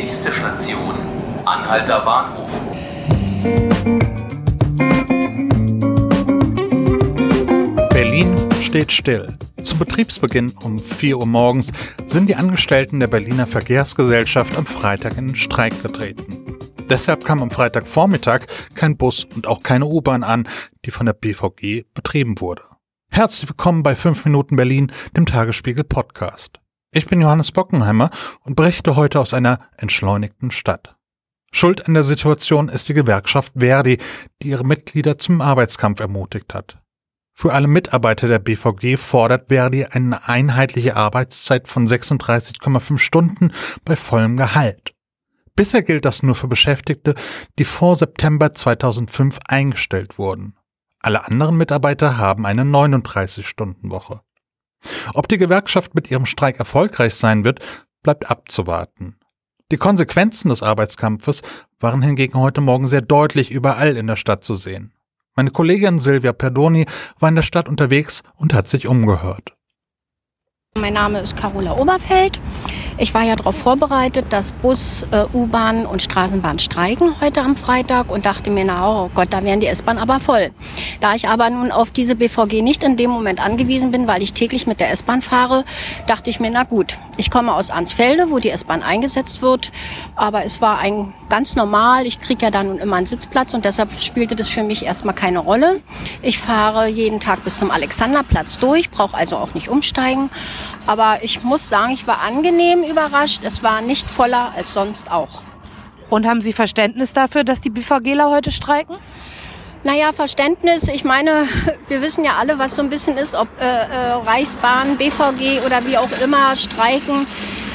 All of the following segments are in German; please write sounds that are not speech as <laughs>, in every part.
Nächste Station, Anhalter Bahnhof. Berlin steht still. Zum Betriebsbeginn um 4 Uhr morgens sind die Angestellten der Berliner Verkehrsgesellschaft am Freitag in Streik getreten. Deshalb kam am Freitagvormittag kein Bus und auch keine U-Bahn an, die von der BVG betrieben wurde. Herzlich willkommen bei 5 Minuten Berlin, dem Tagesspiegel Podcast. Ich bin Johannes Bockenheimer und berichte heute aus einer entschleunigten Stadt. Schuld an der Situation ist die Gewerkschaft Verdi, die ihre Mitglieder zum Arbeitskampf ermutigt hat. Für alle Mitarbeiter der BVG fordert Verdi eine einheitliche Arbeitszeit von 36,5 Stunden bei vollem Gehalt. Bisher gilt das nur für Beschäftigte, die vor September 2005 eingestellt wurden. Alle anderen Mitarbeiter haben eine 39-Stunden-Woche. Ob die Gewerkschaft mit ihrem Streik erfolgreich sein wird, bleibt abzuwarten. Die Konsequenzen des Arbeitskampfes waren hingegen heute Morgen sehr deutlich überall in der Stadt zu sehen. Meine Kollegin Silvia Perdoni war in der Stadt unterwegs und hat sich umgehört. Mein Name ist Carola Oberfeld. Ich war ja darauf vorbereitet, dass Bus, äh, U-Bahn und Straßenbahn streiken heute am Freitag und dachte mir, na oh Gott, da wären die S-Bahn aber voll. Da ich aber nun auf diese BVG nicht in dem Moment angewiesen bin, weil ich täglich mit der S-Bahn fahre, dachte ich mir, na gut, ich komme aus Ansfelde, wo die S-Bahn eingesetzt wird, aber es war ein ganz normal, ich kriege ja dann nun immer einen Sitzplatz und deshalb spielte das für mich erstmal keine Rolle. Ich fahre jeden Tag bis zum Alexanderplatz durch, brauche also auch nicht umsteigen. Aber ich muss sagen, ich war angenehm überrascht. Es war nicht voller als sonst auch. Und haben Sie Verständnis dafür, dass die BVGler heute streiken? Naja, Verständnis. Ich meine, wir wissen ja alle, was so ein bisschen ist, ob äh, äh, Reichsbahn, BVG oder wie auch immer streiken.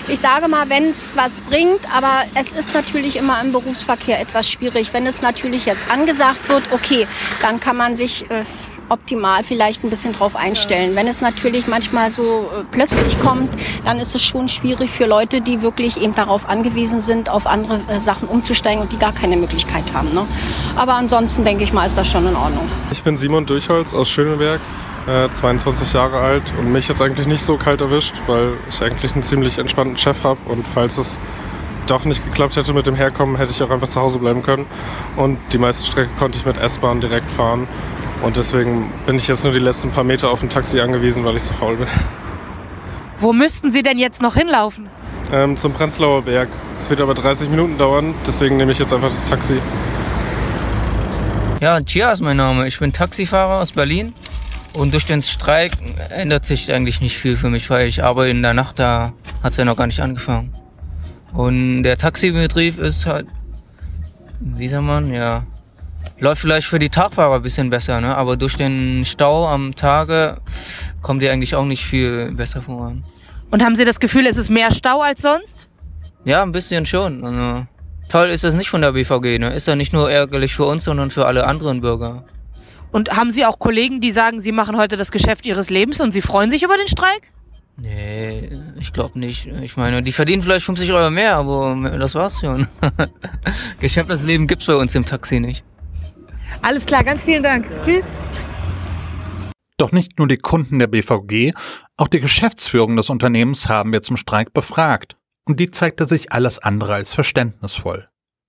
Ich sage mal, wenn es was bringt, aber es ist natürlich immer im Berufsverkehr etwas schwierig. Wenn es natürlich jetzt angesagt wird, okay, dann kann man sich äh, optimal vielleicht ein bisschen drauf einstellen. Wenn es natürlich manchmal so äh, plötzlich kommt, dann ist es schon schwierig für Leute, die wirklich eben darauf angewiesen sind, auf andere äh, Sachen umzusteigen und die gar keine Möglichkeit haben. Ne? Aber ansonsten denke ich mal, ist das schon in Ordnung. Ich bin Simon Durchholz aus Schöneberg. 22 äh, Jahre alt und mich jetzt eigentlich nicht so kalt erwischt, weil ich eigentlich einen ziemlich entspannten Chef habe und falls es doch nicht geklappt hätte mit dem Herkommen, hätte ich auch einfach zu Hause bleiben können. Und die meiste Strecke konnte ich mit S-Bahn direkt fahren. Und deswegen bin ich jetzt nur die letzten paar Meter auf ein Taxi angewiesen, weil ich so faul bin. Wo müssten Sie denn jetzt noch hinlaufen? Ähm, zum Prenzlauer Berg. Es wird aber 30 Minuten dauern, deswegen nehme ich jetzt einfach das Taxi. Ja, Chia ist mein Name. Ich bin Taxifahrer aus Berlin. Und durch den Streik ändert sich eigentlich nicht viel für mich, weil ich arbeite in der Nacht, da hat es ja noch gar nicht angefangen. Und der Taxibetrieb ist halt, wie sagt man, ja, Läuft vielleicht für die Tagfahrer ein bisschen besser, ne? aber durch den Stau am Tage kommt ihr eigentlich auch nicht viel besser voran. Und haben Sie das Gefühl, es ist mehr Stau als sonst? Ja, ein bisschen schon. Also, toll ist das nicht von der BVG. Ne? Ist ja nicht nur ärgerlich für uns, sondern für alle anderen Bürger. Und haben Sie auch Kollegen, die sagen, Sie machen heute das Geschäft Ihres Lebens und Sie freuen sich über den Streik? Nee, ich glaube nicht. Ich meine, die verdienen vielleicht 50 Euro mehr, aber das war's schon. <laughs> Geschäft das Leben gibt's bei uns im Taxi nicht. Alles klar, ganz vielen Dank. Ja. Tschüss. Doch nicht nur die Kunden der BVG, auch die Geschäftsführung des Unternehmens haben wir zum Streik befragt. Und die zeigte sich alles andere als verständnisvoll.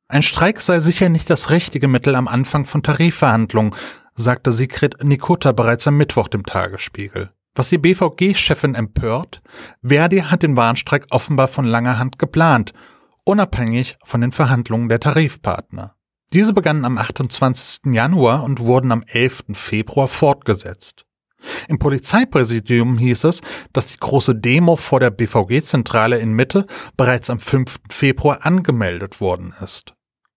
Ein Streik sei sicher nicht das richtige Mittel am Anfang von Tarifverhandlungen, sagte Sigrid Nikota bereits am Mittwoch dem Tagesspiegel. Was die BVG-Chefin empört, Verdi hat den Warnstreik offenbar von langer Hand geplant, unabhängig von den Verhandlungen der Tarifpartner. Diese begannen am 28. Januar und wurden am 11. Februar fortgesetzt. Im Polizeipräsidium hieß es, dass die große Demo vor der BVG-Zentrale in Mitte bereits am 5. Februar angemeldet worden ist.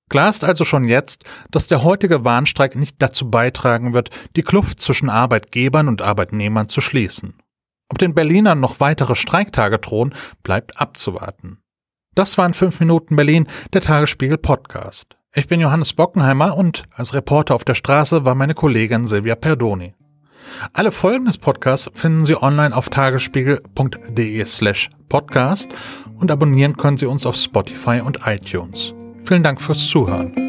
Klar ist also schon jetzt, dass der heutige Warnstreik nicht dazu beitragen wird, die Kluft zwischen Arbeitgebern und Arbeitnehmern zu schließen. Ob den Berlinern noch weitere Streiktage drohen, bleibt abzuwarten. Das waren 5 Minuten Berlin, der Tagesspiegel Podcast. Ich bin Johannes Bockenheimer und als Reporter auf der Straße war meine Kollegin Silvia Perdoni. Alle Folgen des Podcasts finden Sie online auf tagesspiegel.de slash podcast und abonnieren können Sie uns auf Spotify und iTunes. Vielen Dank fürs Zuhören.